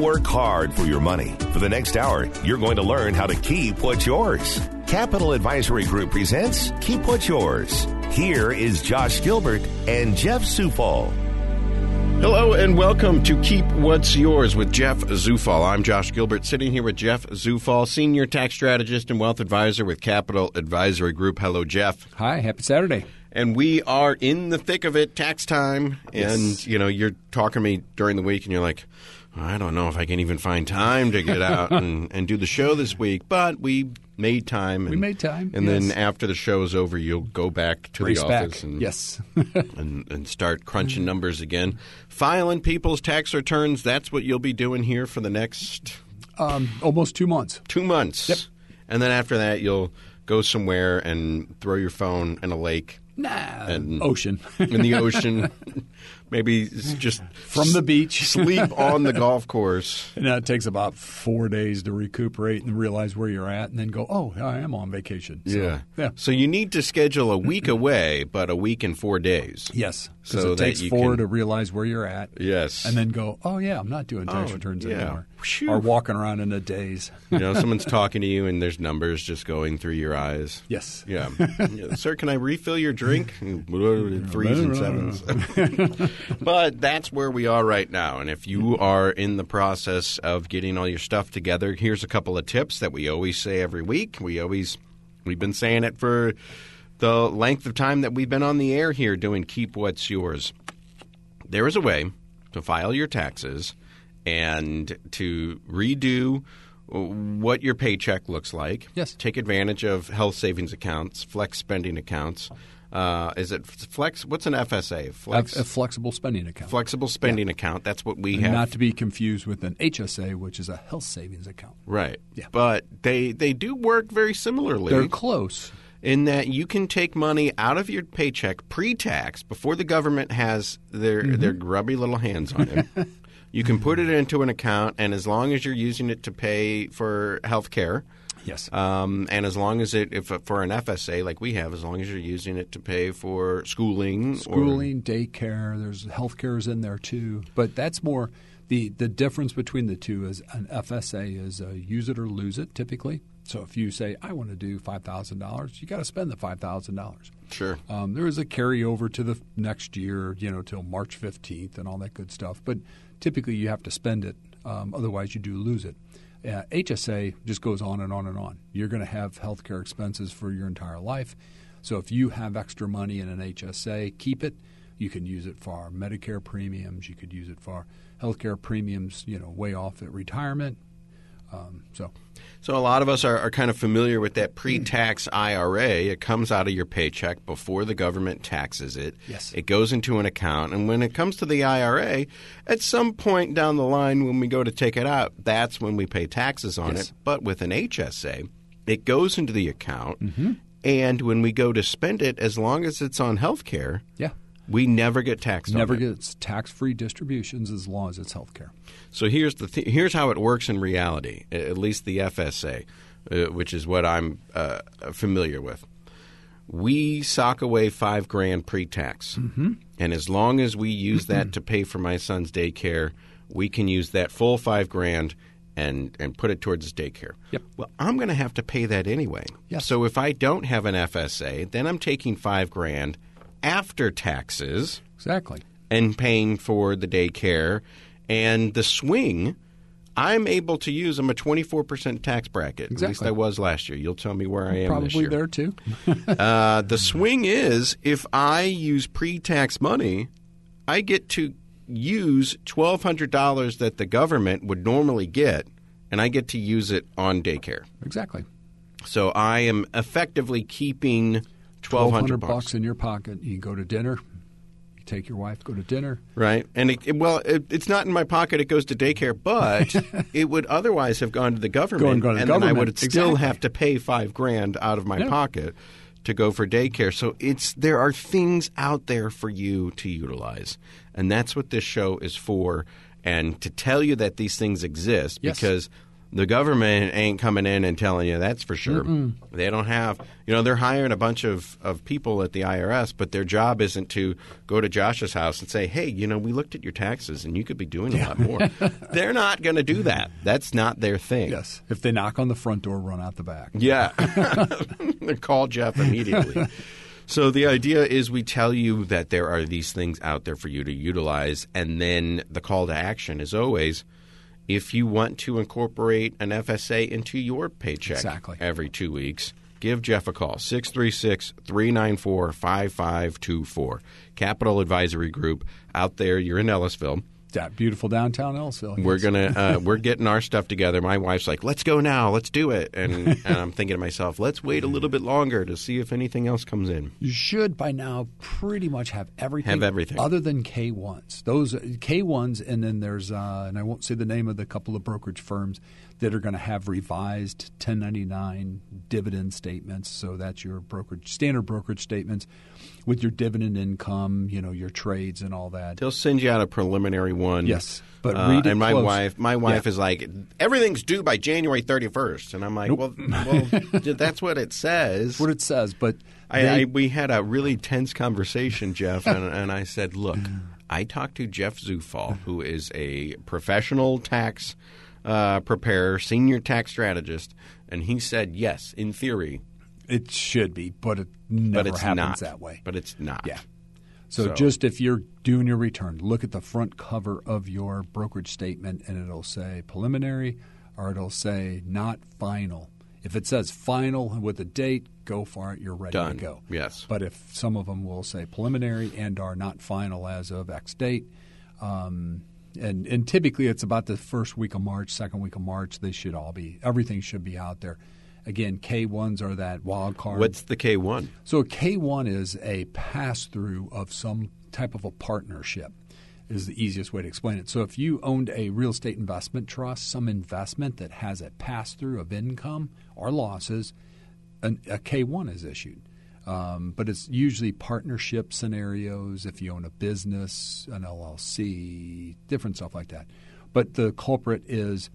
Work hard for your money. For the next hour, you're going to learn how to keep what's yours. Capital Advisory Group presents Keep What's Yours. Here is Josh Gilbert and Jeff Zufall. Hello and welcome to Keep What's Yours with Jeff Zufall. I'm Josh Gilbert, sitting here with Jeff Zufall, Senior Tax Strategist and Wealth Advisor with Capital Advisory Group. Hello, Jeff. Hi, happy Saturday. And we are in the thick of it, tax time. And, you know, you're talking to me during the week and you're like, I don't know if I can even find time to get out and, and do the show this week, but we made time. And, We made time, And then after the show is over, you'll go back to Race the back. office and Yes. and, and start crunching numbers again. Filing people's tax returns, that's what you'll be doing here for the next um, almost two months. two months. Yep. And then after that, you'll go somewhere and throw your phone in a lake, Nah, And- ocean. in the ocean. Maybe just From the beach. sleep on the golf course. and that takes about four days to recuperate and realize where you're at and then go, oh, I am on vacation. So, yeah. Yeah. So you need to schedule a week away, but a week and four days. Yes. Because So it takes four can- to realize where you're at. Yes. And then go, oh, yeah, I'm not doing tax Oh, returns yeah. anymore. Or walking around in a daze. you know, someone's talking to you and there's numbers just going through your eyes. yes. Yeah. Yeah, Sir, can I refill your drink? Threes and sevens. but that's where we are right now. And if you are in the process of getting all your stuff together, here's a couple of tips that we always say every week. We always, we've been saying it for the length of time that we've been on the air here doing Keep What's Yours. There is a way to file your taxes and to redo what your paycheck looks like. Yes. Take advantage of health savings accounts, flex spending accounts. Uh, is it flex? What's an FSA? A, Flex, a flexible spending account. flexible spending account. That's what we have. Not to be confused with an HSA, which is a health savings account. right. Yeah. But they they do work very similarly. They're close. In that you can take money out of your paycheck pre-tax before the government has their Mm-hmm. their grubby little hands on it. you can put it into an account, and as long as you're using it to pay for health care, Yes. um, and as long as it, if for an FSA like we have, as long as you're using it to pay for schooling, or- schooling, daycare. There's health care is in there too, but that's more the the difference between the two is an FSA is a use it or lose it typically. So if you say I want to do five thousand dollars, you got to spend the five thousand dollars. sure, Um, there is a carryover to the next year, you know, till March fifteenth and all that good stuff. But typically, you have to spend it. Um, otherwise, you do lose it. Uh, HSA just goes on and on and on. You're going to have healthcare expenses for your entire life. So if you have extra money in an HSA, keep it. You can use it for Medicare premiums. You could use it for healthcare premiums. You know, way off at retirement. Um, so So a lot of us are, are kind of familiar with that pre-tax IRA. It comes out of your paycheck before the government taxes it. Yes. It goes into an account, and when it comes to the IRA, at some point down the line when we go to take it out, that's when we pay taxes on Yes. it. But with an HSA, it goes into the account, Mm-hmm. and when we go to spend it, as long as it's on health care, yeah, we never get taxed never on it. gets tax free distributions as long as it's healthcare. So here's the th- here's how it works in reality, at least the FSA, uh, which is what I'm uh, familiar with. We sock away five grand pre-tax, mm-hmm. and as long as we use that to pay for my son's daycare, we can use that full five grand and and put it towards his daycare. Yep. Well, I'm going to have to pay that anyway. Yes. So if I don't have an FSA, then I'm taking five grand after taxes Exactly. and paying for the daycare and the swing i'm able to use i'm a 24% tax bracket at least i was last year you'll tell me where i am this Probably there too. uh, the swing is if i use pre-tax money i get to use $1200 that the government would normally get and i get to use it on daycare exactly. so i am effectively keeping 1200 bucks in your pocket. You can go to dinner. You take your wife, go to dinner. Right, and it, it- well, it, it's not in my pocket. It goes to daycare, but it would otherwise have gone to the government, Go and go to the and then I government. would still have to pay five grand out of my Yeah. pocket to go for daycare. So it's there are things out there for you to utilize, and that's what this show is for. And to tell you that these things exist Yes. because the government ain't coming in and telling you that's for sure. They don't have, you know, they're hiring a bunch of, of people at the IRS, but their job isn't to go to Josh's house and say, hey, you know, we looked at your taxes and you could be doing a lot more. they're not going to do that. That's not their thing. Yes. If they knock on the front door, run out the back. Yeah. They call Jeff immediately. So the idea is we tell you that there are these things out there for you to utilize, and then the call to action is always if you want to incorporate an FSA into your paycheck Exactly. every two weeks, give Jeff a call 636 394 5524. Capital Advisory Group out there. You're in Ellisville. That beautiful downtown Ellisville. We're gonna uh, we're getting our stuff together. My wife's like, "Let's go now, let's do it," and, and I'm thinking to myself, "Let's wait a little bit longer to see if anything else comes in." You should by now pretty much have everything. Have everything. other than K ones. Those K ones, and then there's uh, and I won't say the name of the couple of brokerage firms that are going to have revised 1099 dividend statements. So that's your brokerage standard brokerage statements with your dividend income, you know, your trades and all that. They'll send you out a preliminary one. Yes, but Uh, and my close. wife, my wife Yeah. is like, everything's due by January 31st, and I'm like, well, well, that's what it says. what it says, but I, they- I, we had a really tense conversation, Jeff, and, and I said, "Look, I talked to Jeff Zufall, who is a professional tax uh, preparer, senior tax strategist, and he said, yes, in theory, it should be, but it never but it's happens not that way. But it's not. Yeah. So, So- just if you're doing your return, look at the front cover of your brokerage statement and it'll say preliminary or it'll say not final. If it says final with a date, go for it. You're ready Done. to go. Yes. But if some of them will say preliminary and are not final as of X date, um, and and typically it's about the first week of March, second week of March. They should all be everything should be out there. Again, K ones are that wild card. What's the K one? So a K1 is a pass through of some type of a partnership is the easiest way to explain it. So if you owned a real estate investment trust, some investment that has a pass through of income or losses, an, a K1 is issued. Um, but it's usually partnership scenarios if you own a business, an LLC, different stuff like that. But the culprit is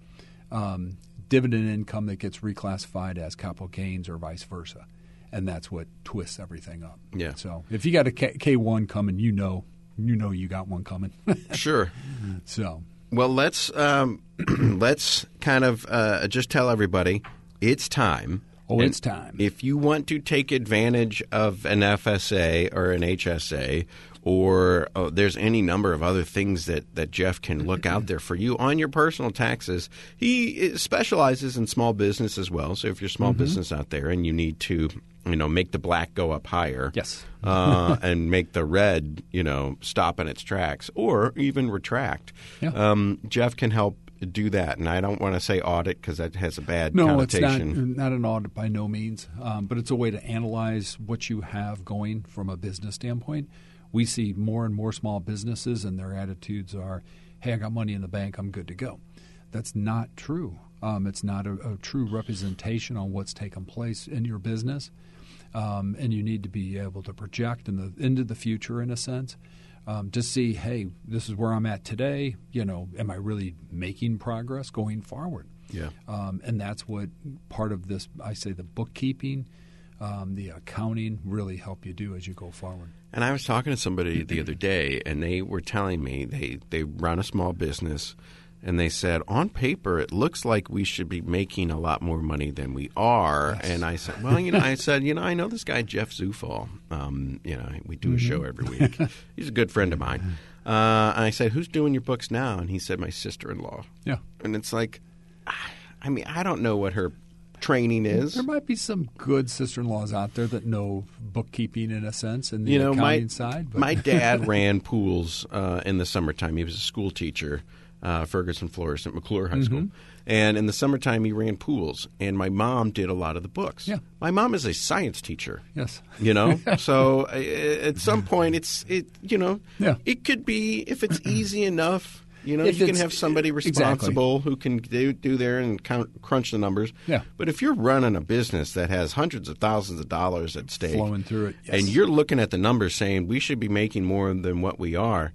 um, dividend income that gets reclassified as capital gains or vice versa. And that's what twists everything up. Yeah. So if you got a K- K1 coming, you know, you know you got one coming. Sure. so Well, let's um, let's kind of uh, just tell everybody it's time. Oh, And it's time. If you want to take advantage of an FSA or an HSA, or oh, there's any number of other things that, that Jeff can look out there for you on your personal taxes. He specializes in small business as well. So if you're a small Mm-hmm. business out there and you need to, you know, make the black go up higher, Yes. uh, and make the red, you know, stop in its tracks or even retract. Yeah. Um, Jeff can help do that, and I don't want to say audit because that has a bad No, it's not, connotation. not an audit by no means, um, but it's a way to analyze what you have going from a business standpoint. We see more and more small businesses, and their attitudes are, hey, I got money in the bank, I'm good to go. That's not true. Um, it's not a, a true representation on what's taken place in your business. Um, and you need to be able to project in the into the future, in a sense, um, to see, hey, this is where I'm at today. You know, am I really making progress going forward? Yeah. Um, and that's what part of this, I say, the bookkeeping, um, the accounting really help you do as you go forward. And I was talking to somebody the other day, and they were telling me they, they run a small business, and they said, on paper, it looks like we should be making a lot more money than we are. And I said, well, you know, I said, you know, I know this guy, Jeff Zufall. Um, you know, we do a show every week. He's a good friend of mine. Uh, and I said, who's doing your books now? And he said, my sister in law. Yeah. And it's like, I mean, I don't know what her training is. There might be some good sister-in-laws out there that know bookkeeping in a sense and the you know, accounting my side. But my dad ran pools uh, in the summertime. He was a school teacher, uh, Ferguson-Florissant at McCluer High School. And in the summertime, he ran pools, and my mom did a lot of the books. Yeah. My mom is a science teacher. Yes. You know, so at some point, it's it. You know, Yeah. it could be if it's easy enough. You know, If you can have somebody exactly. responsible who can do, do there and count, crunch the numbers. Yeah. But if you're running a business that has hundreds of thousands of dollars at stake, Flowing through it, yes. and you're looking at the numbers saying we should be making more than what we are,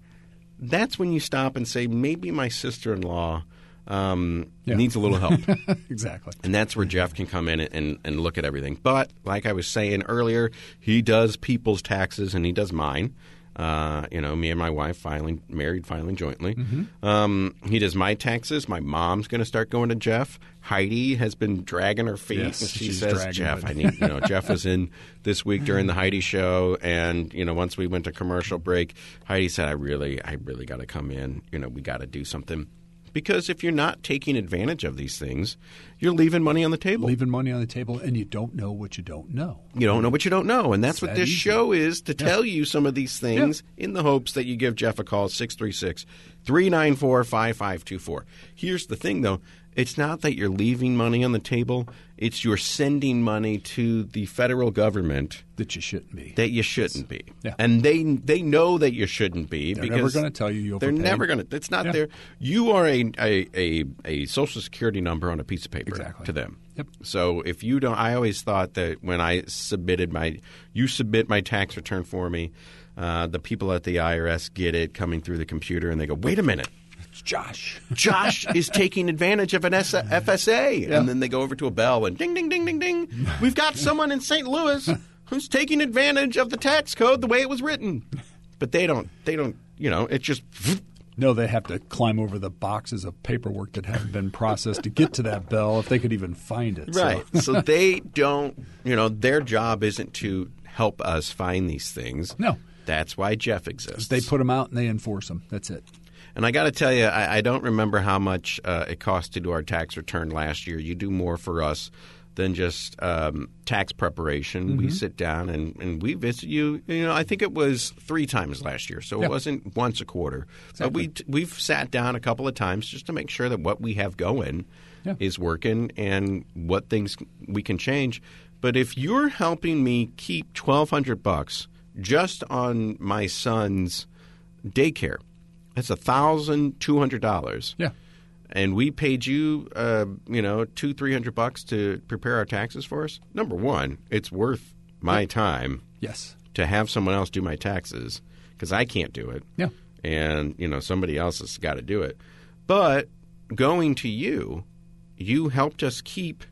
that's when you stop and say maybe my sister-in-law um, Yeah. needs a little help. exactly. And that's where Jeff can come in and, and look at everything. But like I was saying earlier, he does people's taxes and he does mine. Uh, you know, me and my wife filing, married, filing jointly. Um, he does my taxes. My mom's going to start going to Jeff. Heidi has been dragging her feet, Yes, she says, "Jeff, I need." You know, Jeff was in this week during the Heidi show, and you know, once we went to commercial break, Heidi said, "I really, I really got to come in. You know, we got to do something." Because if you're not taking advantage of these things, you're leaving money on the table. Leaving money on the table, and you don't know what you don't know. You don't know what you don't know. And that's what that this easy. show is to tell you some of these things in the hopes that you give Jeff a call, 636 394 5524. Here's the thing, though it's not that you're leaving money on the table, it's you're sending money to the federal government That you shouldn't be. that you shouldn't be. Yeah. And they they know that you shouldn't be because They're because never gonna tell you you They're never going to. It's not Yeah. there. You are a, a a a social security number on a piece of paper Exactly. to them. Yep. So if you don't, I always thought that when I submitted my, you submit my tax return for me. Uh, the people at the IRS get it coming through the computer, and they go, "Wait a minute." It's Josh. Josh is taking advantage of an S- FSA. And then they go over to a bell and ding, ding, ding, ding, ding. We've got someone in St. Louis who's taking advantage of the tax code the way it was written. But they don't, they don't, you know, it's just, No, they have to climb over the boxes of paperwork that haven't been processed to get to that bell if they could even find it. So- right. So they don't, you know, their job isn't to help us find these things. No. That's why Jeff exists. They put them out and they enforce them. That's it. And I got to tell you, I, I don't remember how much uh, it cost to do our tax return last year. You do more for us than just um, tax preparation. Mm-hmm. We sit down and, and we visit you. You know, I think it was three times last year, so it wasn't once a quarter. But we we've sat down a couple of times just to make sure that what we have going Yeah. is working and what things we can change. But if you're helping me keep twelve hundred bucks just on my son's daycare, that's a thousand two hundred dollars. Yeah. And we paid you, uh, you know, two three hundred bucks to prepare our taxes for us. Number one, it's worth my time Yes. to have someone else do my taxes because I can't do it. Yeah. And you know somebody else has got to do it. But going to you, you helped us keep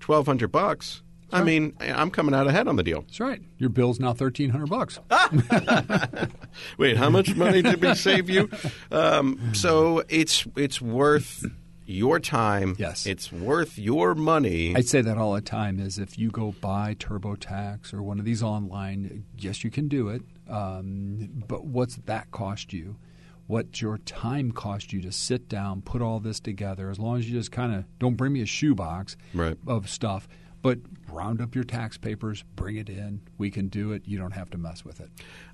twelve hundred bucks. I mean, I'm coming out ahead on the deal. That's right. Your bill's now thirteen hundred bucks. Wait, how much money did we save you? Um, so it's it's worth your time. Yes. it's worth your money. I say that all the time. Is if you go buy TurboTax or one of these online, yes, you can do it. Um, but what's that cost you? What's your time cost you to sit down, put all this together? As long as you just kind of don't bring me a shoebox Right. of stuff, but round up your tax papers, bring it in. We can do it. You don't have to mess with it.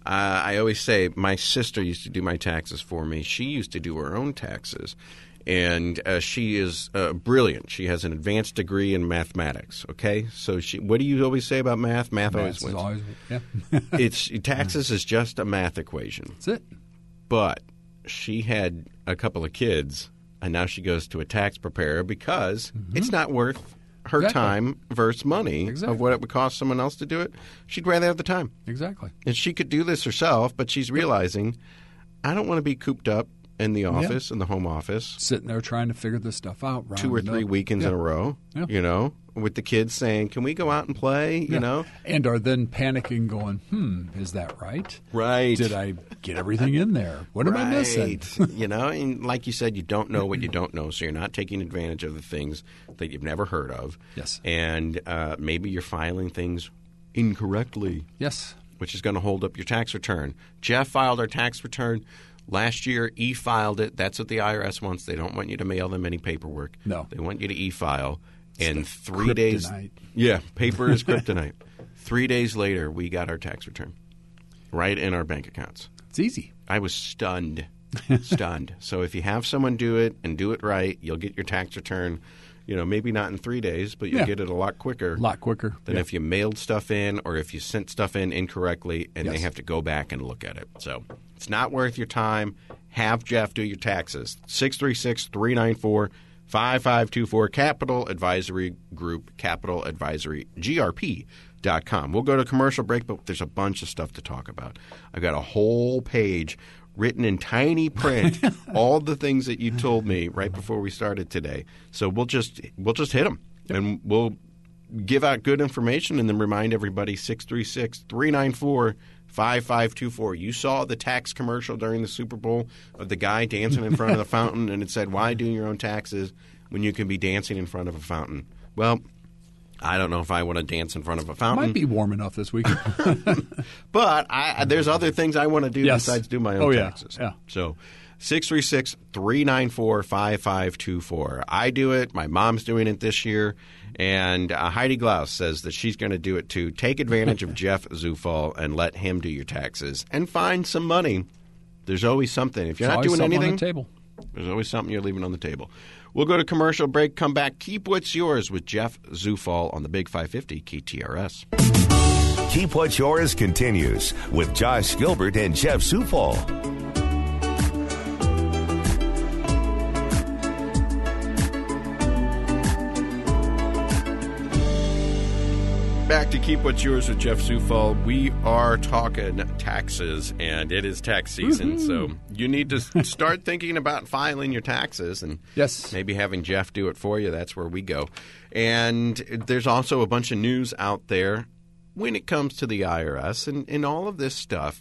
Uh, I always say my sister used to do my taxes for me. She used to do her own taxes, and uh, she is uh, brilliant. She has an advanced degree in mathematics. Okay, so she. What do you always say about math? Math always Maths wins. always- yeah. it's taxes is just a math equation. That's it. But she had a couple of kids, and now she goes to a tax preparer because it's not worth her. Exactly. time versus money Exactly. of what it would cost someone else to do it. She'd rather have the time. Exactly. And she could do this herself, but she's realizing I don't want to be cooped up in the office, in the home office, Sitting there trying to figure this stuff out. two or three up. weekends Yeah. in a row, Yeah. you know, with the kids saying, Can we go out and play? You Yeah. know? and are then panicking, going, "Hmm, is that right? Right. Did I get everything in there? What am I missing?" You know, and like you said, you don't know what you don't know, so you're not taking advantage of the things that you've never heard of. Yes. And uh, maybe you're filing things incorrectly. yes, which is going to hold up your tax return. Jeff filed our tax return last year. E filed it. That's what the IRS wants. They don't want you to mail them any paperwork. No. they want you to e file. And three days, yeah, paper is kryptonite. three days later, we got our tax return right in our bank accounts. it's easy. I was stunned. stunned. So if you have someone do it and do it right, you'll get your tax return. You know, maybe not in three days, but you'll Yeah. get it a lot quicker. A lot quicker. than Yeah. if you mailed stuff in or if you sent stuff in incorrectly and they have to go back and look at it. So it's not worth your time. Have Jeff do your taxes. 636 394 5524 Capital Advisory Group, Capital Advisory GRP.com. We'll go to commercial break, but there's a bunch of stuff to talk about. I've got a whole page written in tiny print all the things that you told me right before we started today. So we'll just we'll just hit them and we'll give out good information and then remind everybody 636 394 5524. You saw the tax commercial during the Super Bowl of the guy dancing in front of the fountain, and it said, Why do your own taxes when you can be dancing in front of a fountain? Well, I don't know if I want to dance in front of a fountain, Might be warm enough this week. but I, there's other things I want to do Yes. besides do my own Oh, yeah. taxes. Yeah. So 636 394 5524. I do it. My mom's doing it this year. And uh, Heidi Glaus says that she's going to do it too. Take advantage of Jeff Zufall and let him do your taxes and find some money. There's always something. If you're There's not doing anything, on the table. there's always something you're leaving on the table. We'll go to commercial break, come back, keep what's yours with Jeff Zufall on the Big 550 KTRS. Keep What's Yours continues with Josh Gilbert and Jeff Zufall. Back to Keep What's Yours with Jeff Zufall. We are talking taxes, and it is tax season, so you need to start thinking about filing your taxes and Yes. maybe having Jeff do it for you. That's where we go. And there's also a bunch of news out there when it comes to the IRS and, and all of this stuff.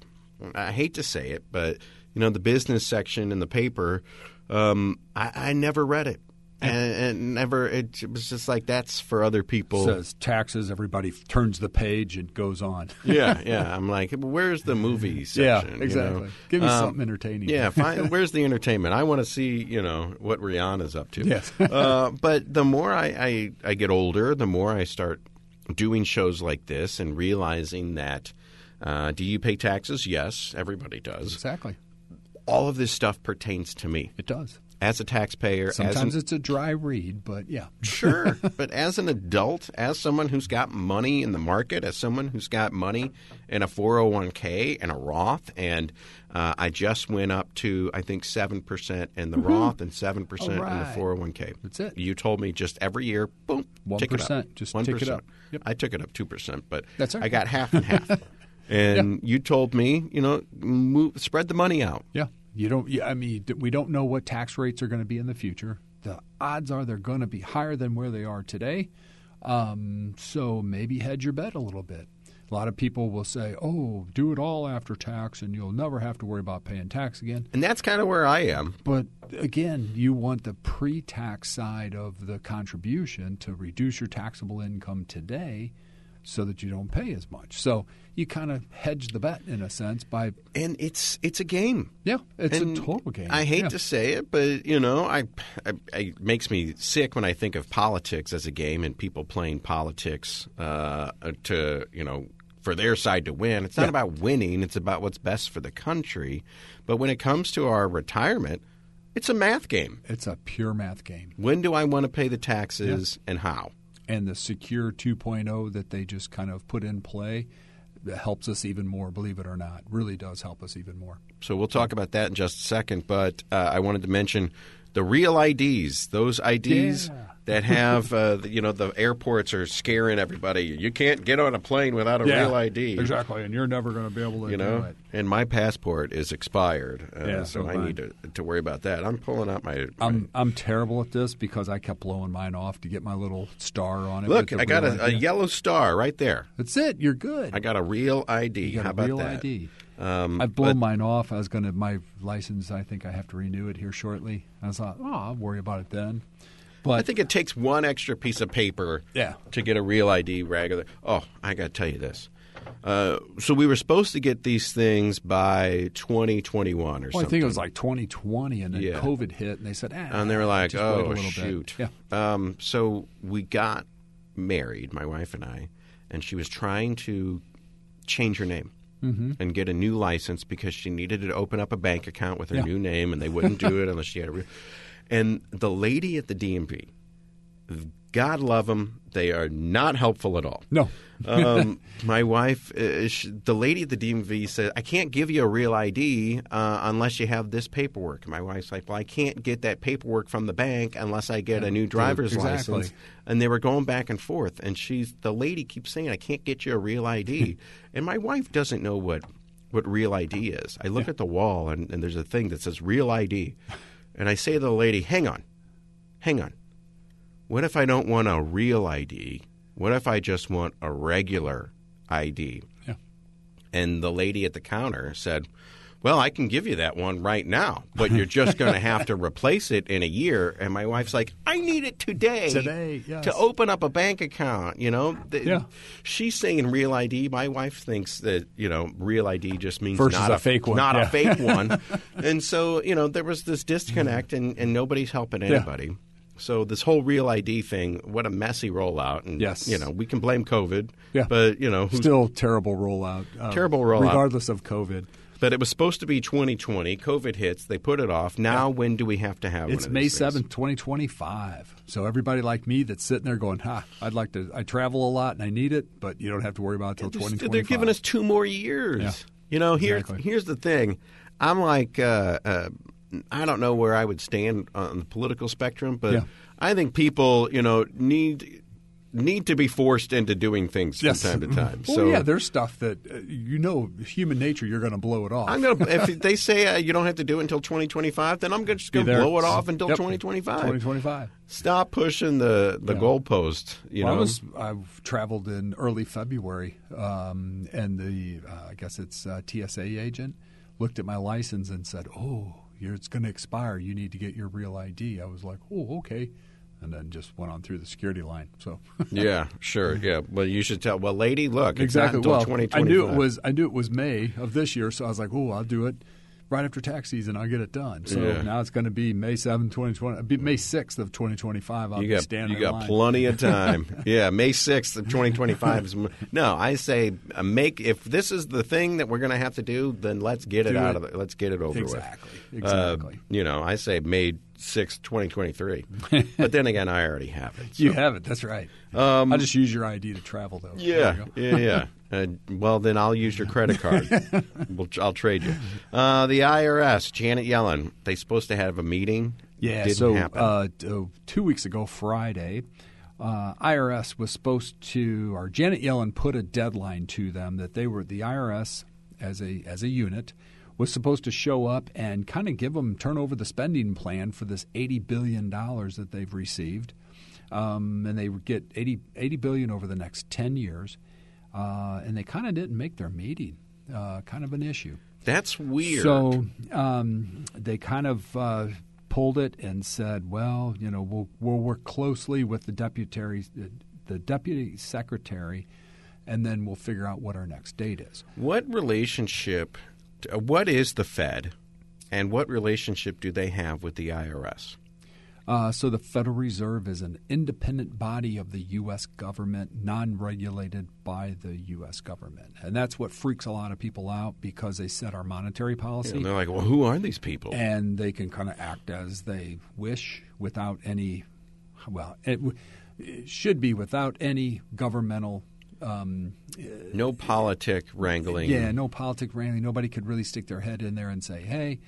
I hate to say it, but you know the business section in the paper, um, I, I never read it. And, and never, it was just like that's for other people. Says taxes. Everybody turns the page and goes on. yeah, yeah. I'm like, where's the movie Yeah, section? you exactly. know? Give me Um, something entertaining. Yeah, fine. where's the entertainment? I want to see, you know, what Rihanna's up to. Yes. uh, but the more I, I, I get older, the more I start doing shows like this and realizing that uh, do you pay taxes? Yes, everybody does. exactly. All of this stuff pertains to me It does. As a taxpayer. Sometimes an, it's a dry read, but yeah. Sure, but as an adult, as someone who's got money in the market, as someone who's got money in a 401k and a Roth, and uh, I just went up to I think seven percent in the Roth and seven percent in the 401k. That's it. You told me just every year, boom, tick it up. 1%, just tick it 1%. up. Yep. I took it up two percent, but That's all I got half and half. And you told me, you know, move, spread the money out. Yeah. You don't. I mean, we don't know what tax rates are going to be in the future. The odds are they're going to be higher than where they are today. Um, so maybe hedge your bet a little bit. A lot of people will say, "Oh, do it all after tax, and you'll never have to worry about paying tax again." And that's kind of where I am. But again, you want the pre-tax side of the contribution to reduce your taxable income today, so that you don't pay as much. So you kind of hedge the bet in a sense by And it's it's a game. yeah, it's And a total game. I hate Yeah. to say it, but you know, I, I, it makes me sick when I think of politics as a game and people playing politics uh, to you know for their side to win. It's not Yeah. about winning; it's about what's best for the country. But when it comes to our retirement, it's a math game. It's a pure math game. When do I want to pay the taxes and how? And the Secure 2.0 that they just kind of put in play helps us even more, believe it or not. Really does help us even more. So we'll talk about that in just a second. But uh, I wanted to mention the real IDs, those IDs Yeah. That have, uh, the- you know, the airports are scaring everybody. You can't get on a plane without a real ID. Exactly. And you're never going to be able to You do know, it. and my passport is expired, uh, Yeah, so so I need to, to worry about that. I'm pulling out my. my- I'm I'm terrible at this because I kept blowing mine off to get my little star on it. look, I got a, a yellow star right there. That's it. You're good. I got a real ID. you got How a about real that? ID. Um, I've blown but- mine off. I was going to my license. I think I have to renew it here shortly. I thought, oh, I'll worry about it then. But I think it takes one extra piece of paper Yeah. to get a real ID regular. Oh, I got to tell you this. Uh, so we were supposed to get these things by 2021 or well, I think it was like 2020, and then Yeah. COVID hit, and they said, ah, and they were like, "Oh little bit." shoot!" Yeah. Um, so we got married, my wife and I, and she was trying to change her name. and get a new license because she needed to open up a bank account with her Yeah. new name, and they wouldn't do it unless she had a real. And the lady at the DMV, God love them, they are not helpful at all. No. um, my wife, uh, sh the lady at the DMV said, I can't give you a real ID uh, unless you have this paperwork. And my wife's like, Well, I can't get that paperwork from the bank unless I get a new driver's exactly. license. And they were going back and forth. And she's the lady keeps saying, I can't get you a real ID. and my wife doesn't know what, what real ID is. I look at the wall and, and there's a thing that says real ID. And I say to the lady, Hang on, hang on. What if I don't want a real ID? What if I just want a regular ID? Yeah. And the lady at the counter said, Well, I can give you that one right now, but you're just going to have to replace it in a year. And my wife's like, I need it today. Today, yes. To open up a bank account, you know? Yeah. She's saying real ID. My wife thinks that, you know, real ID just means Versus not a fake one. Not Yeah. a fake one. and so, you know, there was this disconnect and, and nobody's helping anybody. So this whole real ID thing, what a messy rollout. And, Yes. you know, we can blame COVID. Yeah. But, you know, Still terrible rollout. uh, Terrible rollout. Regardless of COVID. But it was supposed to be 2020. COVID hits. They put it off. Now, when do we have to have it? It's May these seventh, 2025. So everybody like me that's sitting there going, ha, I'd like to, I travel a lot and I need it, but you don't have to worry about it until They're- 2025. They're giving us two more years. Yeah. You know, here's Exactly. here's the thing. I'm like, uh, uh, I don't know where I would stand on the political spectrum, but Yeah. I think people, you know, need need to be forced into doing things Yes. from time to time. Well, so yeah, there's stuff that, uh, you know, human nature, you're going to blow it off. I'm gonna. If they say uh, you don't have to do it until 2025, then I'm gonna- just going to blow it off until Yep. 2025. 2025. Stop pushing the the Yeah. goalpost. You Well, I know, was I've traveled in early February, um, and the uh, I guess it's uh, TSA agent looked at my license and said, "Oh, it's going to expire. You need to get your real ID." I was like, "Oh, okay," and then just went on through the security line. So yeah, sure, yeah. Well, you should tell. Well, lady, look, it's exactly. Well, 2025. I knew it was I knew it was May of this year, so I was like, "Oh, I'll do it." Right after tax season, I'll get it done. So Yeah. now it's going to be May seventh, 2020, May 6th of 2025. I'll You be got standing you got line. plenty of time. yeah, May sixth of twenty twenty five is. No, I say uh, make if this is the thing that we're going to have to do, then let's get it out it. of it. Let's get it over Exactly. with. Exactly. Uh, you know, I say May sixth, twenty twenty three. But then again, I already have it. so- You have it. That's right. Um, I'll just use your ID to travel, though. Yeah, yeah, yeah. Uh, well, then I'll use your credit card. we'll, I'll trade you. Uh, the IRS, Janet Yellen, they supposed to have a meeting. Yeah. Didn't so uh, uh, two weeks ago, Friday, uh, IRS was supposed to, or Janet Yellen put a deadline to them that they were the IRS as a as a unit was supposed to show up and kind of give them turn over the spending plan for this eighty billion dollars that they've received, um, and they would get 80, 80 billion over the next ten years, uh, and they kind of didn't make their meeting. Uh, kind of an issue. That's weird. So um, they kind of uh, pulled it and said, "Well, you know, we'll we'll work closely with the deputy, the deputy secretary, and then we'll figure out what our next date is." What relationship, uh, what is the Fed, and what relationship do they have with the IRS? Uh, so the Federal Reserve is an independent body of the U.S. government, non-regulated by the U.S. government, and that's what freaks a lot of people out because they set our monetary policy. And they're like, well, who are these people? and they can kind of act as they wish without any well it, w- it should be without any governmental um, no politic wrangling. yeah no politic wrangling nobody could really stick their head in there and say hey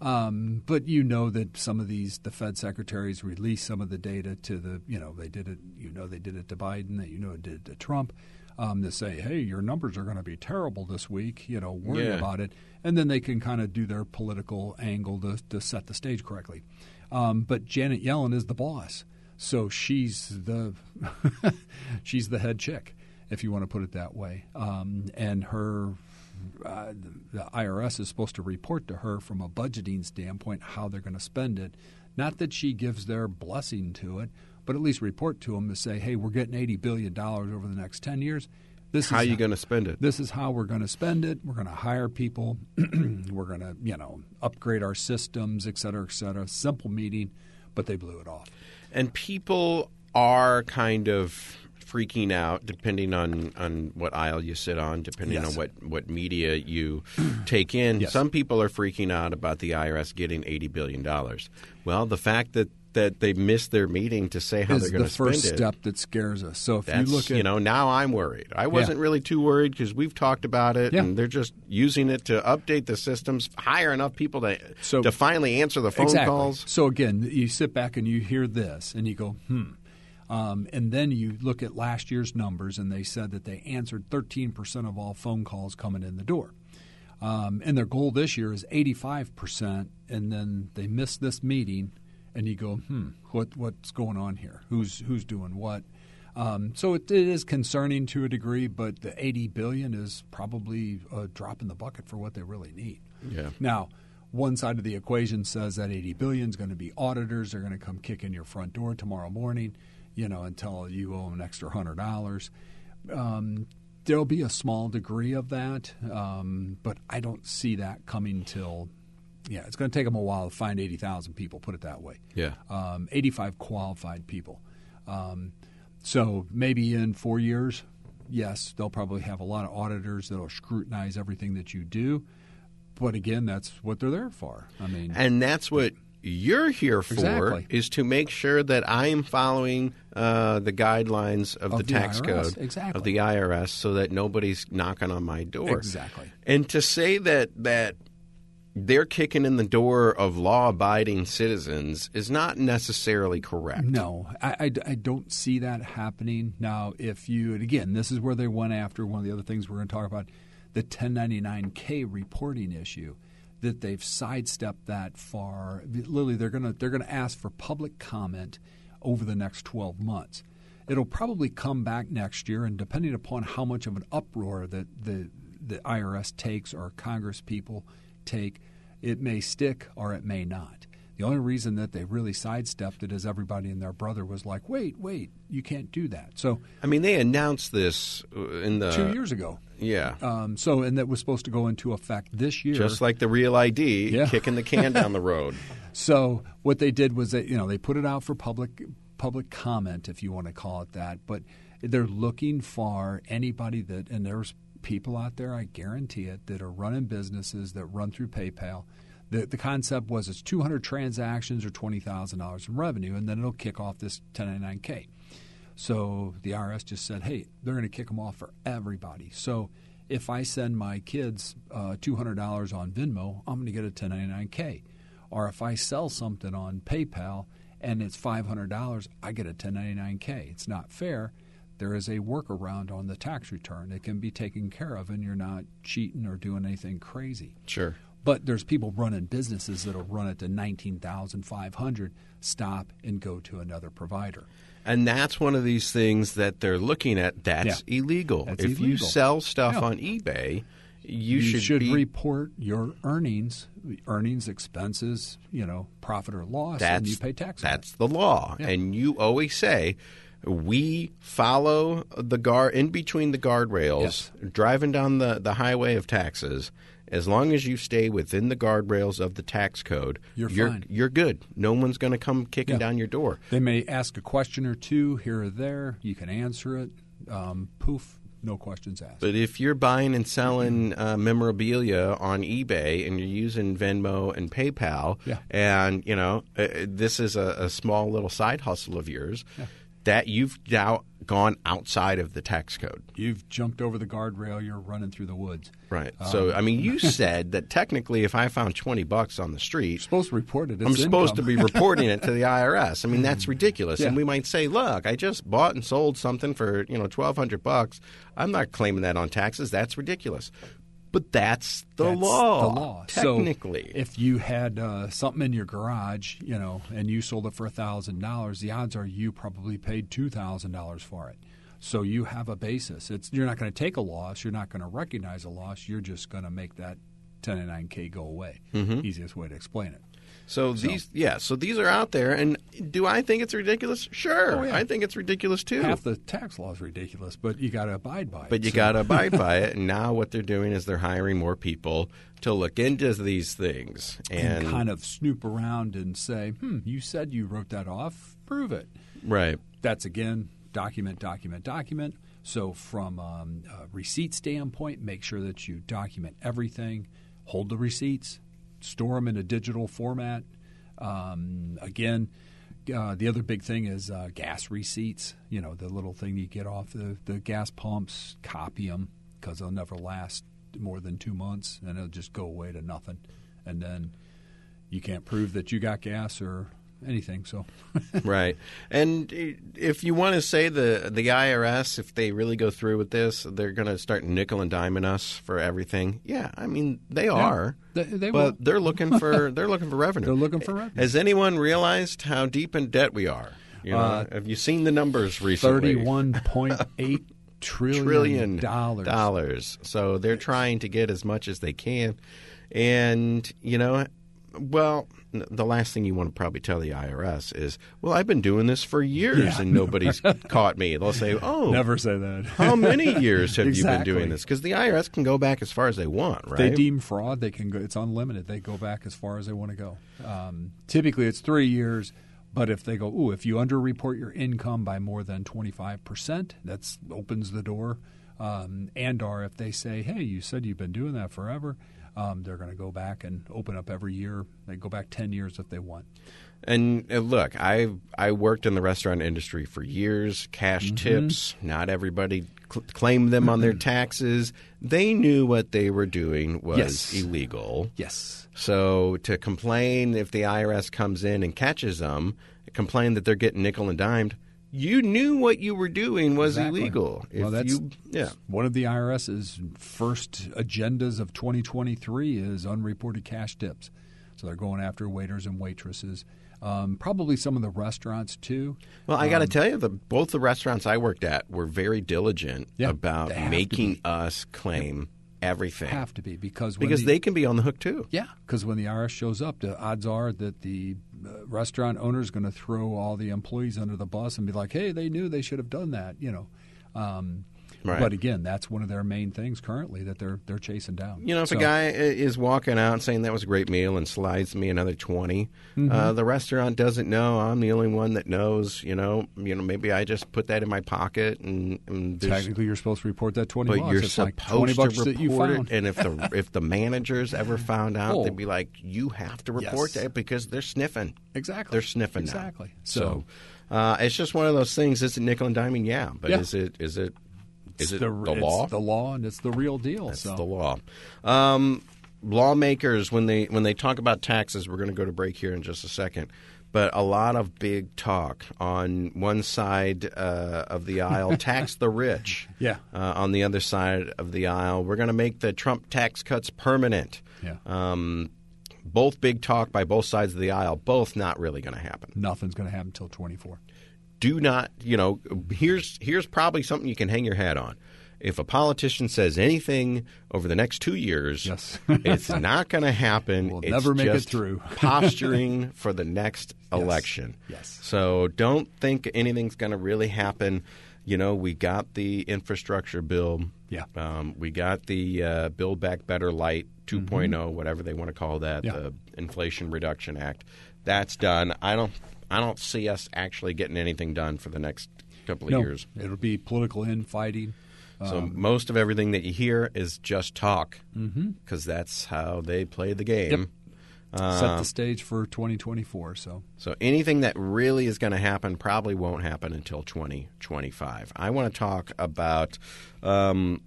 um, but you know that some of these the Fed secretaries release some of the data to the you know they did it you know they did it to Biden that you know it did it to Trump um, to say hey your numbers are going to be terrible this week you know worry Yeah. about it. And then they can kind of do their political angle to, to set the stage correctly. Um, but Janet Yellen is the boss so she's the she's the head chick if you want to put it that way. Um, and her uh, the IRS is supposed to report to her from a budgeting standpoint how they're going to spend it. Not that she gives their blessing to it, but at least report to them to say, "Hey, we're getting eighty billion dollars over the next ten years. This How is you going to spend it? This is how we're going to spend it. We're going to hire people. we're going to, you know, upgrade our systems, et cetera, et cetera. Simple meeting, but they blew it off. And people are kind of freaking out, depending on, on what aisle you sit on, depending Yes. on what, what media you take in. Yes. Some people are freaking out about the IRS getting $80 billion. Well, the fact that, that they missed their meeting to say how is they're going the to spend first step that scares us. So if That's, you look at you know, now I'm worried. I wasn't really too worried because we've talked about it, Yeah. and they're just using it to update the systems, hire enough people to So- to finally answer the phone exactly. calls. So again, you sit back and you hear this, and you go, hmm. Um, and then you look at last year's numbers, and they said that they answered 13% of all phone calls coming in the door. Um, and their goal this year is 85%, and then they miss this meeting, and you go, hmm, what, what's going on here? Who's, who's doing what? Um, so it, it is concerning to a degree, but the 80 billion is probably a drop in the bucket for what they really need. Yeah. Now, one side of the equation says that 80 billion is going to be auditors. They're going to come kick in your front door tomorrow morning, you know, until you owe an extra hundred dollars. Um, there'll be a small degree of that, um, but I don't see that coming till. Yeah, it's going to take them a while to find 80,000 people, put it that way. Yeah. Um, 85 qualified people. Um, so maybe in four years, yes, they'll probably have a lot of auditors that'll scrutinize everything that you do. But again, that's what they're there for. I mean, And that's what you're here for Exactly. is to make sure that I am following uh, the guidelines of, Of the the tax IRS, code exactly. of the IRS, so that nobody's knocking on my door. Exactly. And to say that that they're kicking in the door of law-abiding citizens is not necessarily correct. No, I, I, I don't see that happening. Now, if you, and again, this is where they went after one of the other things we're going to talk about the 1099K reporting issue. That they've sidestepped that far. Literally, they're going to they're going to ask for public comment over the next 12 months. It'll probably come back next year, and depending upon how much of an uproar that the the IRS takes or Congress people take, it may stick or it may not. The only reason that they really sidestepped it is everybody and their brother was like, "Wait, wait, you can't do that." So I mean, they announced this uh, in the two years ago, Yeah, um, so and that was supposed to go into effect this year. just like the real ID, Yeah. kicking the can down the road. So what they did was that you know they put it out for public public comment, if you want to call it that. But they're looking for anybody that and there's people out there, I guarantee it, that are running businesses that run through PayPal. The, the concept was it's 200 transactions or $20,000 in revenue, and then it'll kick off this 1099K. So the IRS just said, hey, they're going to kick them off for everybody. So if I send my kids uh, $200 on Venmo, I'm going to get a 1099K. Or if I sell something on PayPal and it's $500, I get a 1099K. It's not fair. There is a workaround on the tax return. It can be taken care of, and you're not cheating or doing anything crazy. Sure. But there's people running businesses that'll run it to 19,500, stop and go to another provider. And that's one of these things that they're looking at. That's Yeah. illegal. That's if you sell stuff Yeah. on eBay, you, should, be, report your earnings, earnings, expenses, you know, profit or loss, and you pay taxes. That's the law, Yeah. and you always say we follow the guard in between the guardrails, Yes. driving down the the highway of taxes. As long as you stay within the guardrails of the tax code, You're you're, fine. you're good. No one's going to come kicking Yeah. down your door. They may ask a question or two here or there. You can answer it. Um, poof, no questions asked. But if you're buying and selling uh, memorabilia on eBay and you're using Venmo and PayPal, Yeah. and you know uh, this is a, a small little side hustle of yours, that you've now gone outside of the tax code. You've jumped over the guardrail. You're running through the woods. Right. Um, so I mean, you said that technically, if I found twenty bucks on the street, You're supposed to report it. I'm supposed to be reporting it to the IRS. I mean, that's mm. ridiculous. And we might say, look, I just bought and sold something for you know twelve hundred bucks. I'm not claiming that on taxes. That's ridiculous. But that's the That's law. The law. Technically. so if you had uh, something in your garage, you know, and you sold it for thousand dollars, the odds are you probably paid two thousand dollars for it. So you have a basis. It's you're not going to take a loss. You're not going to recognize a loss. You're just going to make that 1099k go away. Mm-hmm. Easiest way to explain it. So these, yeah. So these are out there, and do I think it's ridiculous? Sure, Oh, yeah. I think it's ridiculous too. Half the tax law is ridiculous, but you got to abide by it. But you So- got to abide by it. And now what they're doing is they're hiring more people to look into these things. and And, kind of snoop around and say, "Hmm, you said you wrote that off. Prove it." right. That's again document, document, document. So, from um, a receipt standpoint, make sure that you document everything, hold the receipts, store them in a digital format. Um, again, uh, the other big thing is uh, gas receipts. You know, the little thing you get off the, the gas pumps, copy them because they'll never last more than two months and it'll just go away to nothing. And then you can't prove that you got gas or anything. So, right. And if you want to say the the IRS, if they really go through with this, they're going to start nickel and diming us for everything. Yeah, I mean they are. They, they but will. they're looking for they're looking for revenue. They're looking for revenue. Has anyone realized how deep in debt we are? You know, Uh, have you seen the numbers recently? thirty-one point eight trillion trillion dollars. dollars. So they're trying to get as much as they can, and you know, well, the last thing you want to probably tell the IRS is, "Well, I've been doing this for years Yeah. and nobody's caught me." They'll say, "Oh, Never say that. How many years have you been doing this? Because the IRS can go back as far as they want, right? They deem fraud. They can go. It's unlimited. They go back as far as they want to go. Um, typically, it's three years. But if they go, ooh, if you underreport your income by more than twenty five percent, that opens the door. Um, and or if they say, hey, you said you've been doing that forever, um, they're going to go back and open up every year. They go back ten years if they want. And uh, look, I I worked in the restaurant industry for years. Cash Mm-hmm. tips, not everybody cl- claimed them on their taxes. They knew what they were doing was Yes. illegal. Yes. So to complain if the IRS comes in and catches them, complain that they're getting nickel and dimed, you knew what you were doing was Exactly. illegal. If Well, that's you, yeah. one of the IRS's first agendas of 2023 is unreported cash tips. So they're going after waiters and waitresses, um, probably some of the restaurants too. Well, I got Um, to tell you, the, both the restaurants I worked at were very diligent Yeah, about they have to making us claim everything Have to be because when because the, they can be on the hook too. yeah because when the IRS shows up, the odds are that the restaurant owner is going to throw all the employees under the bus and be like, "Hey, they knew they should have done that," you know. Um, Right. But again, that's one of their main things currently that they're they're chasing down. You know, if So- a guy is walking out saying that was a great meal and slides me another 20 Mm-hmm. uh, the restaurant doesn't know. I'm the only one that knows. You know, you know, maybe I just put that in my pocket and, and Technically, you're supposed to report that twenty but bucks. you're it's like supposed bucks to report it. And if the if the managers ever found out, Oh. they'd be like, "You have to report Yes. that because they're sniffing." exactly, They're sniffing now. exactly. So uh, it's just one of those things. Is it nickel and diming? Yeah, but Yeah. is it is it is it the, it's law? the law, and it's the real deal. That's so the law. Um, lawmakers, when they when they talk about taxes, we're going to go to break here in just a second. But a lot of big talk on one side uh, of the aisle, tax the rich. Yeah. Uh, on the other side of the aisle, we're going to make the Trump tax cuts permanent. Yeah. Um, both big talk by both sides of the aisle. Both not really going to happen nothing's going to happen until twenty four. Do not, you know, here's here's probably something you can hang your hat on. If a politician says anything over the next two years, Yes. it's not going to happen. We'll It's never make it through. posturing for the next election. Yes. So don't think anything's going to really happen. You know, we got the infrastructure bill. Yeah. Um, we got the uh, Build Back Better Light 2.0, whatever they want to call that, Mm-hmm. Yeah. the Inflation Reduction Act. That's done. I don't. I don't see us actually getting anything done for the next couple of No, years. it'll be political infighting. So Um, most of everything that you hear is just talk, Mm-hmm. because that's how they play the game. Uh, set the stage for 2024. So So anything that really is going to happen probably won't happen until 2025. I want to talk about um,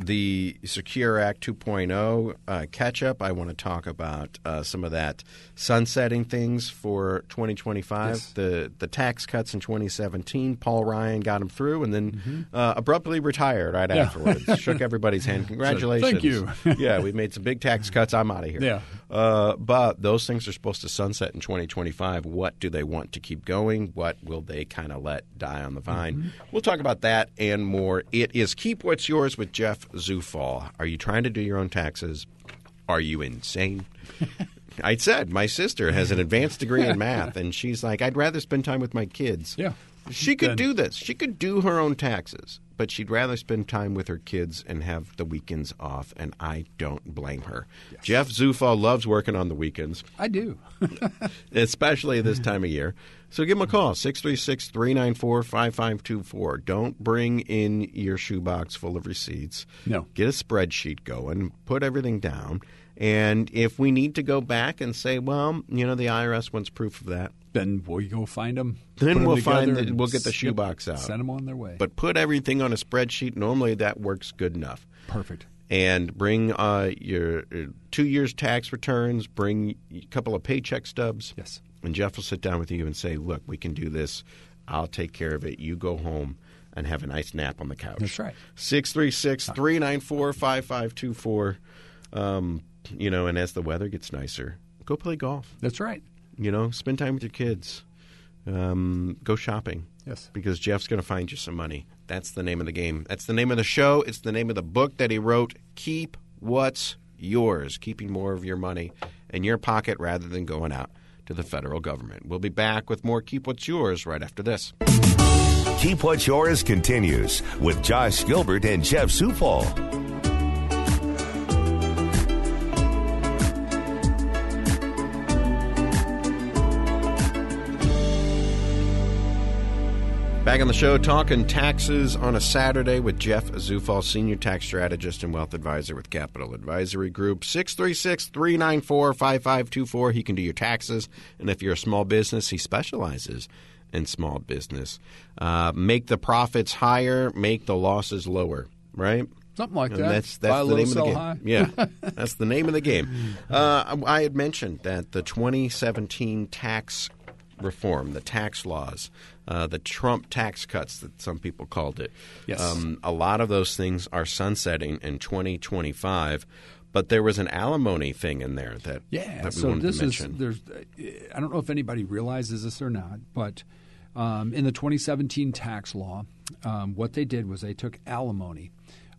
the Secure Act 2.0 uh, catch up. I want to talk about uh, some of that sunsetting things for 2025. Yes. The the tax cuts in 2017. Paul Ryan got them through, and then uh, abruptly retired right Yeah. afterwards. Shook everybody's hand. Congratulations! "Thank you." yeah, we've made some big tax cuts. I'm out of here. Yeah. Uh, but those things are supposed to sunset in 2025. What do they want to keep going? What will they kind of let die on the vine? Mm-hmm. We'll talk about that and more. It is Keep What's Yours with Jeff Zufall. Are you trying to do your own taxes? Are you insane? I said my sister has an advanced degree in math, and she's like, I'd rather spend time with my kids. Yeah. She could do this. She could do her own taxes, but she'd rather spend time with her kids and have the weekends off, and I don't blame her. Jeff Zufall loves working on the weekends, I do. especially this time of year. So give him a call, 636 394 5524. Don't bring in your shoebox full of receipts. No. Get a spreadsheet going, put everything down. And if we need to go back and say, well, you know, the IRS wants proof of that, then we'll go find them. Then we'll find the- we'll get the shoebox out. Send them on their way. but put everything on a spreadsheet. Normally that works good enough. perfect. And bring uh, your uh, two years tax returns, bring a couple of paycheck stubs. Yes. And Jeff will sit down with you and say, look, we can do this. I'll take care of it. You go home and have a nice nap on the couch. That's right. 636 394 5524. Um, You know, and as the weather gets nicer, go play golf. That's right. You know, spend time with your kids. Um, go shopping. Yes. Because Jeff's going to find you some money. That's the name of the game. That's the name of the show. It's the name of the book that he wrote. Keep what's yours. Keeping more of your money in your pocket rather than going out to the federal government. We'll be back with more Keep What's Yours right after this. Keep What's Yours continues with Josh Gilbert and Jeff Zufall. Back on the show, talking taxes on a Saturday with Jeff Zufall, Senior Tax Strategist and Wealth Advisor with Capital Advisory Group. 636 394 5524. He can do your taxes. And if you're a small business, he specializes in small business. Uh, make the profits higher, make the losses lower, right? Something like And that. that's that's the name of the game. high. Yeah, that's the name of the game. Uh, I had mentioned that the 2017 tax reform, the tax laws, uh, the Trump tax cuts that some people called it. Yes. Um, a lot of those things are sunsetting in 2025. But there was an alimony thing in there that, Yeah. that so this is there's. I don't know if anybody realizes this or not, but um, in the 2017 tax law, um, what they did was they took alimony,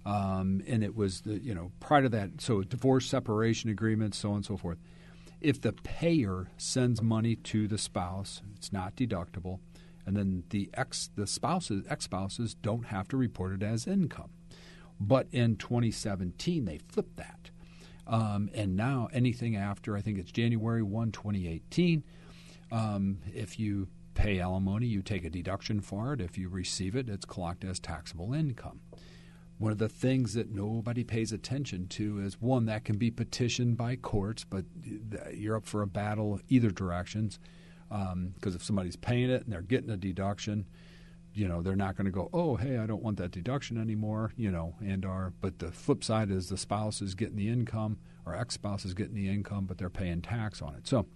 um, and it was the you know prior to that, so divorce, separation agreements, so on and so forth. If the payer sends money to the spouse, it's not deductible, and then the ex the spouses ex spouses don't have to report it as income. But in 2017, they flipped that. Um, and now anything after, I think it's January 1, 2018, um, if you pay alimony, you take a deduction for it. If you receive it, it's clocked as taxable income. One of the things that nobody pays attention to is one that can be petitioned by courts, but you're up for a battle either directions. Because if somebody's paying it and they're getting a deduction, you know they're not going to go, oh hey, I don't want that deduction anymore. You know, and are but the flip side is the spouse is getting the income or ex spouse is getting the income, but they're paying tax on it. So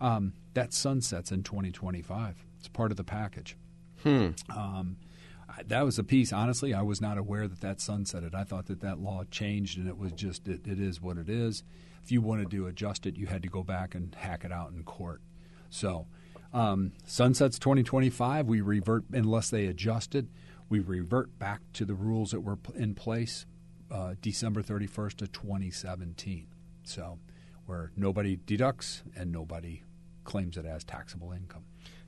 um, that sunsets in 2025. It's part of the package. Um, that was a piece. Honestly, I was not aware that that sunsetted. I thought that that law changed, and it was just it, it is what it is. If you wanted to adjust it, you had to go back and hack it out in court. So, um, sunsets 2025. We revert unless they adjust it. We revert back to the rules that were in place uh, December 31st of 2017. So, where nobody deducts and nobody claims it as taxable income.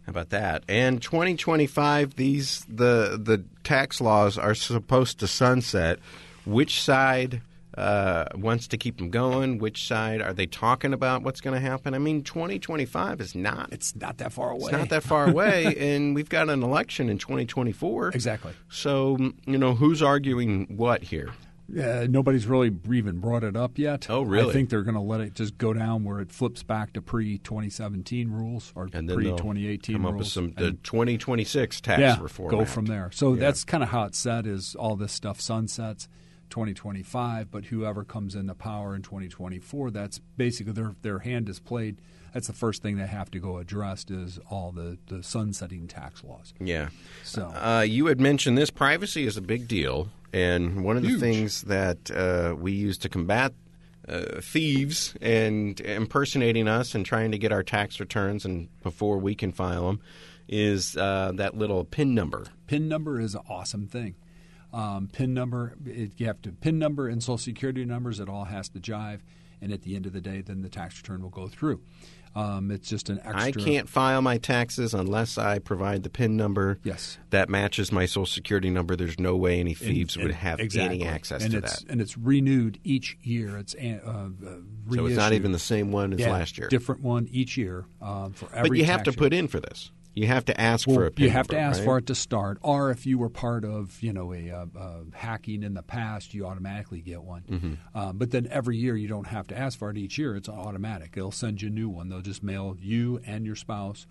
How about that? And 2025, these the the tax laws are supposed to sunset. Which side uh, wants to keep them going? Which side are they talking about? What's going to happen? I mean, 2025 is not. It's not that far away. It's not that far away, and we've got an election in 2024. Exactly. So, you know, who's arguing what here? Uh, nobody's really even brought it up yet. Oh, really? I think they're going to let it just go down where it flips back to pre 2017 rules or And then pre they'll 2018 come rules. up with some the 2026 tax yeah, reform. go Act. from there. So Yeah. that's kind of how it's set. Is all this stuff sunsets 2025, but whoever comes into power in 2024, that's basically their their hand is played. That's the first thing they have to go addressed is all the the sunsetting tax laws. Yeah. So Uh, you had mentioned this. Privacy is a big deal, and one of the Huge. things that uh, we use to combat uh, thieves and impersonating us and trying to get our tax returns and before we can file them is uh, that little PIN number. PIN number is an awesome thing. Um, PIN number, it, you have to PIN number and Social Security numbers. It all has to jive. and at the end of the day, then the tax return will go through. Um, it's just an extra. I can't file my taxes unless I provide the PIN number. Yes. That matches my Social Security number. There's no way any thieves And- would have exactly. any access and to it's, that. And it's renewed each year. It's uh, uh, So it's not even the same one as Yeah, last year. Different one each year um, for every. but you have to year. put in for this. You have to ask Well, for a PIN you have to ask right? for it to start, or if you were part of you know a uh, uh, hacking in the past, you automatically get one. Mm-hmm. Uh, but then every year you don't have to ask for it each year; it's automatic. They'll send you a new one. They'll just mail you and your spouse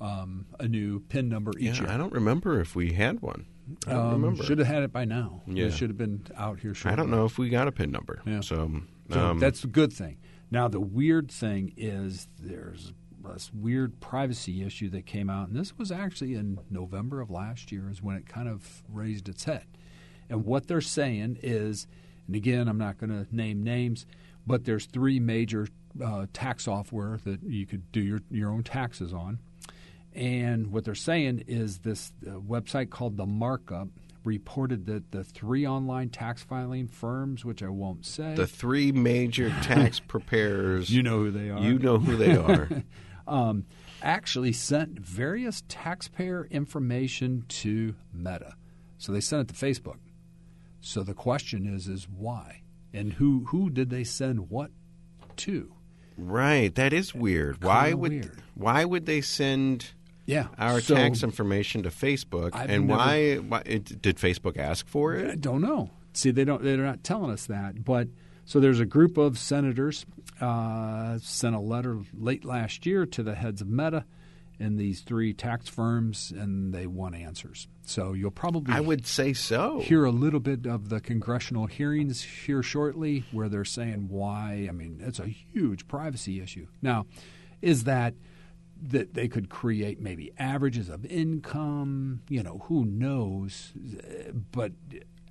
um, a new PIN number each Yeah, year. I don't remember if we had one. I don't remember. Should have had it by now. Yeah. It should have been out here. I don't know if we got a PIN number. Yeah. So, So um, that's the good thing. Now the weird thing is there's this weird privacy issue that came out, and this was actually in November of last year is when it kind of raised its head. And what they're saying is, and again, I'm not going to name names, but there's three major uh, tax software that you could do your your own taxes on. And what they're saying is this uh, website called The Markup reported that the three online tax filing firms, which I won't say, the three major tax preparers. you know who they are, You know who they are. um, actually sent various taxpayer information to Meta. So they sent it to Facebook. So the question is, is why and who who did they send what to? right. That is weird. Why would weird. why would they send Yeah, our so, tax information to Facebook? I've and never- why, why it, did Facebook ask for it? I don't know. See, they don't. They're not telling us that. But so there's a group of senators uh, sent a letter late last year to the heads of Meta and these three tax firms, and they want answers. So you'll probably I would say so. hear a little bit of the congressional hearings here shortly, where they're saying why. I mean, it's a huge privacy issue. Now, is that that they could create maybe averages of income? You know, who knows? But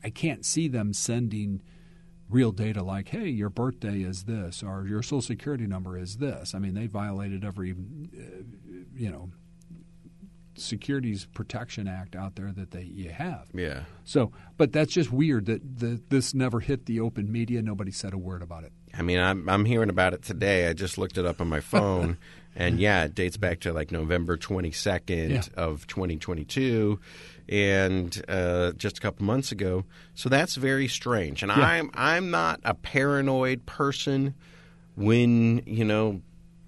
I can't see them sending real data like, "Hey, your birthday is this," or "Your social security number is this." I mean, they violated every, uh, you know. Securities Protection Act out there that they you have. yeah. So, but that's just weird that the, this never hit the open media. Nobody said a word about it. I mean, I'm I'm hearing about it today. I just looked it up on my phone, and yeah, it dates back to like November 22nd Yeah. of 2022, and uh, just a couple months ago. So that's very strange. And I'm I'm not a paranoid person when you know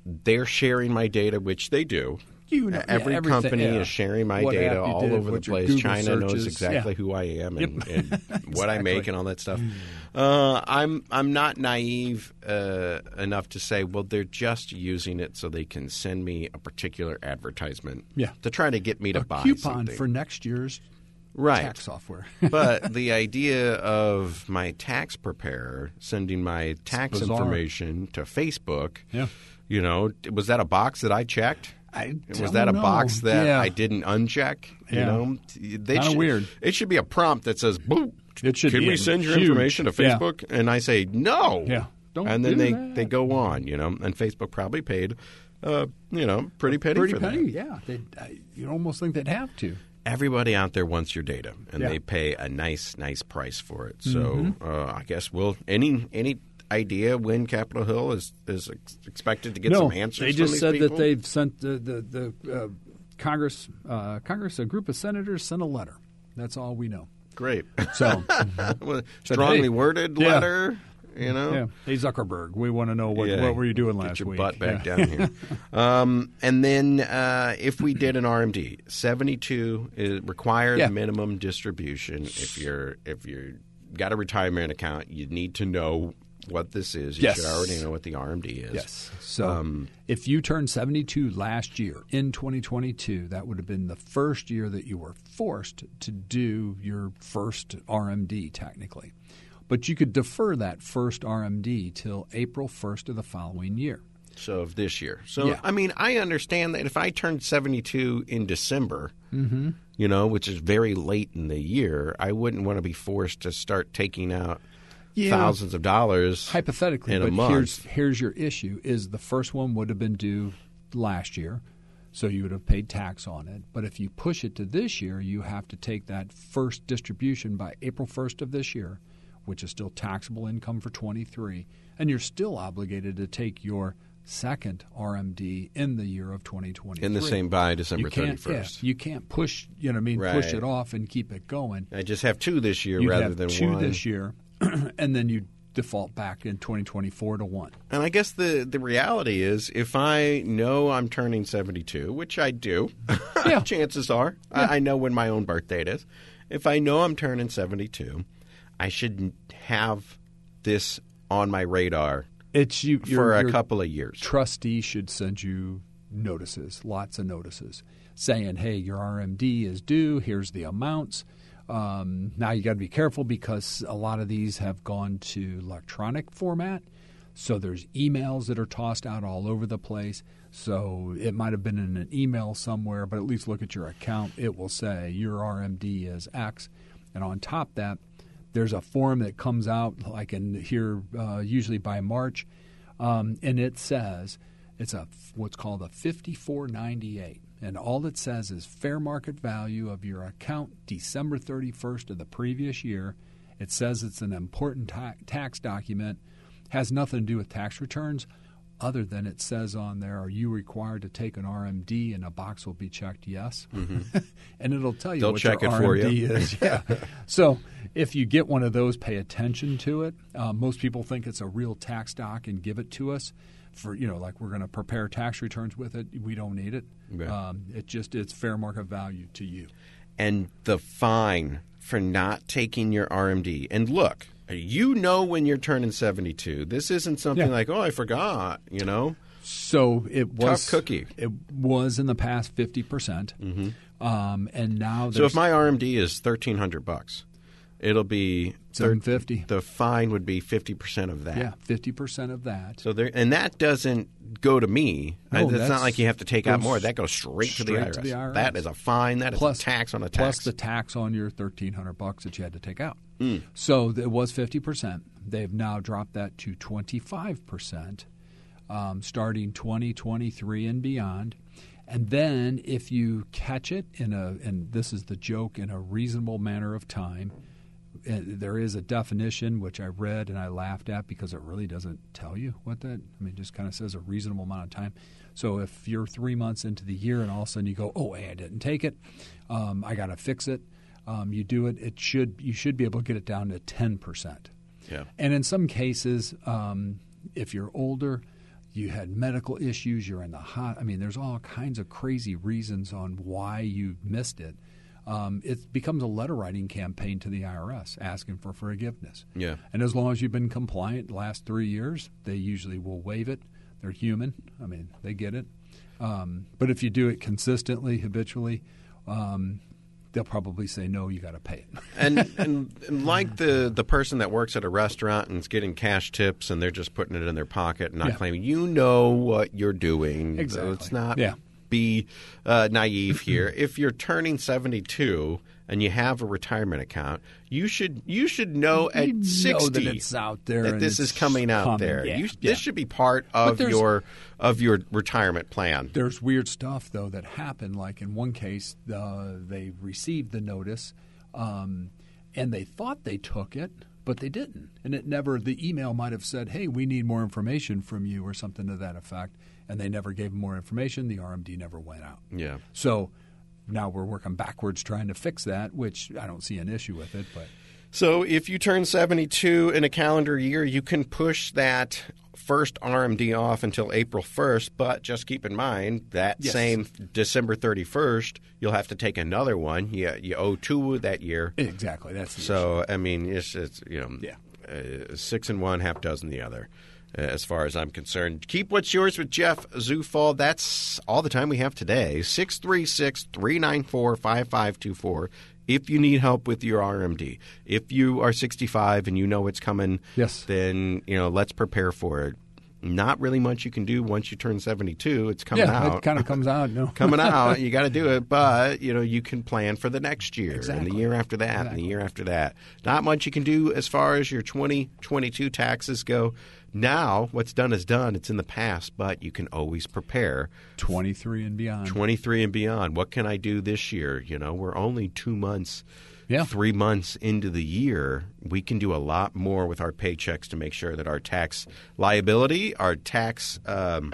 they're sharing my data, which they do. You know, Every everything, company yeah. is sharing my What data all did, over the place. Google China knows exactly yeah. who I am and, and what I make and all that stuff. Uh, I'm I'm not naive uh, enough to say, well, they're just using it so they can send me a particular advertisement. Yeah. to try to get me to A buy coupon something. for next year's right. tax software. but the idea of my tax preparer sending my tax information to Facebook, Yeah. you know, was that a box that I checked? I Was that a know. box that Yeah. I didn't uncheck? You Yeah. know, they Kinda should- weird. It should be a prompt that says, "Boop." It should Can we send your huge- information to yeah. Facebook? And I say no. Yeah. Don't and then they that. they go on. You know, and Facebook probably paid, uh, you know, pretty penny Pretty for penny, that. yeah. They, I, you'd almost think they'd have to. Everybody out there wants your data, and Yeah. they pay a nice nice price for it. So Mm-hmm. uh, I guess we'll any any idea when Capitol Hill is is ex- expected to get no, some answers. they just said people? that they've sent the the, the uh, Congress uh, Congress a group of senators sent a letter. That's all we know. great. So, Well, strongly hey, worded yeah. letter. You know, yeah. Hey Zuckerberg, we want to know what Yeah, what were you doing last get your week? butt back down here. um, and then uh, if we did an RMD, seventy-two is required minimum distribution. If you're if you got a retirement account, you need to know what this is. You Yes. should already know what the RMD is. Yes. So Um, if you turned 72 last year in 2022, that would have been the first year that you were forced to do your first RMD technically. But you could defer that first RMD till April 1st of the following year. So of this year. So Yeah. I mean, I understand that if I turned seventy-two in December, Mm-hmm. you know, which is very late in the year, I wouldn't want to be forced to start taking out Yeah. thousands of dollars Hypothetically, in a but month. here's here's your issue is the first one would have been due last year. So you would have paid tax on it. But if you push it to this year, you have to take that first distribution by April 1st of this year, which is still taxable income for 23, and you're still obligated to take your second RMD in the year of 2023. In the same by December you can't, 31st. Yeah, you can't push, you know, what I mean, push it off and keep it going. I just have two this year You'd rather have than two one. this year, and then you default back in 2024 to one. And I guess the the reality is, if I know I'm turning 72, which I do, Yeah. chances are I, I know when my own birth date is. If I know I'm turning 72, I should have this on my radar It's you for your- a your couple of years. Trustee should send you notices, lots of notices, saying, "Hey, your RMD is due. Here's the amounts." Um, now you got to be careful because a lot of these have gone to electronic format. So there's emails that are tossed out all over the place. So it might have been in an email somewhere, but at least look at your account. It will say your RMD is X, and on top of that, there's a form that comes out like in here uh, usually by March, um, and it says it's a what's called a 5498, and all it says is fair market value of your account December 31st of the previous year. It says it's an important ta- tax document, has nothing to do with tax returns. Other than it says on there, are you required to take an RMD? And a box will be checked yes, mm-hmm. and it'll tell you They'll what check your it for RMD you. is. Yeah. so if you get one of those, pay attention to it. Uh, most people think it's a real tax doc and give it to us for you know like we're going to prepare tax returns with it. We don't need it. Yeah. Um, it just it's fair market value to you. and the fine for not taking your RMD. And look, you know when you're turning 72. This isn't something Yeah. like, oh, I forgot, you know? So it was cookie. It was in the past fifty percent, um, and now So if my RMD is 1300 bucks, it'll be seven fifty. the fine would be 50% of that. Yeah, fifty percent of that. So there, and that doesn't go to me. No, it's not like you have to take out more. That goes straight, to, the straight IRS. to the IRS. That is a fine. That is plus a tax on a plus the tax on your thirteen hundred bucks that you had to take out. Hmm. So it was fifty percent. They've now dropped that to twenty five percent, um, starting twenty twenty three and beyond. And then if you catch it in a and this is the joke in a reasonable manner of time. There is a definition which I read and I laughed at because it really doesn't tell you what that. I mean, it just kind of says a reasonable amount of time. So if you're three months into the year and all of a sudden you go, "Oh, hey, I didn't take it. Um, I got to fix it." Um, you do it. It should you should be able to get it down to ten percent. yeah. And in some cases, um, if you're older, you had medical issues, you're in the hot. I mean, there's all kinds of crazy reasons on why you missed it. Um, it becomes a letter writing campaign to the IRS asking for forgiveness. Yeah. And as long as you've been compliant the last three years, they usually will waive it. They're human. I mean, they get it. Um, but if you do it consistently, habitually, um, they'll probably say, no, you got to pay it. and, and and like the the person that works at a restaurant and is getting cash tips and they're just putting it in their pocket and not Yeah. claiming you know what you're doing. So Exactly. it's not Yeah. Be uh, naive here. if you're turning 72 and you have a retirement account, you should you should know at You know 60 that it's out there that this is coming out coming. there. Yeah. You, Yeah. This should be part of your of your retirement plan. There's weird stuff though that happened. Like in one case, uh, they received the notice, um, and they thought they took it, but they didn't. And it never. The email might have said, "Hey, we need more information from you," or something to that effect. And they never gave more information. The RMD never went out. Yeah. So now we're working backwards trying to fix that, which I don't see an issue with it. But So if you turn 72 in a calendar year, you can push that first RMD off until April 1st, but just keep in mind that Yes. same December 31st, you'll have to take another one. You, you owe two that year. exactly, that's the So, I mean, it's, it's you know, Yeah. uh, six and one, half dozen the other. Uh, As far as I'm concerned, keep what's yours with Jeff Zufall. That's all the time we have today. 636 394 5524. If you need help with your RMD, if you are 65 and you know it's coming, Yes. then you know let's prepare for it. Not really much you can do once you turn 72. It's coming yeah, out it kind of comes out. No, coming out. You got to do it, but you know you can plan for the next year and the year after that and the year after that. Not much you can do as far as your 2022 taxes go. Now, what's done is done. It's in the past, but you can always prepare. twenty three and beyond. 23 and beyond. What can I do this year? You know, we're only two months Yeah. three months into the year, we can do a lot more with our paychecks to make sure that our tax liability, our tax um,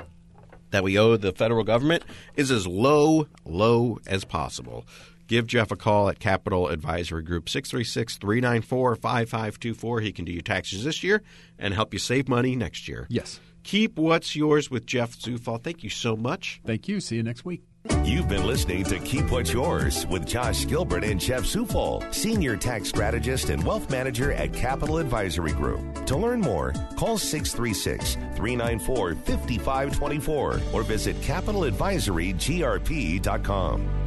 that we owe the federal government, is as low, low as possible. Give Jeff a call at Capital Advisory Group, 636 394 5524. He can do your taxes this year and help you save money next year. Yes. Keep what's yours with Jeff Zufall. Thank you so much. Thank you. See you next week. You've been listening to Keep What's Yours with Josh Gilbert and Jeff Zufall, Senior Tax Strategist and Wealth Manager at Capital Advisory Group. To learn more, call 636 394 5524 or visit CapitalAdvisoryGRP.com.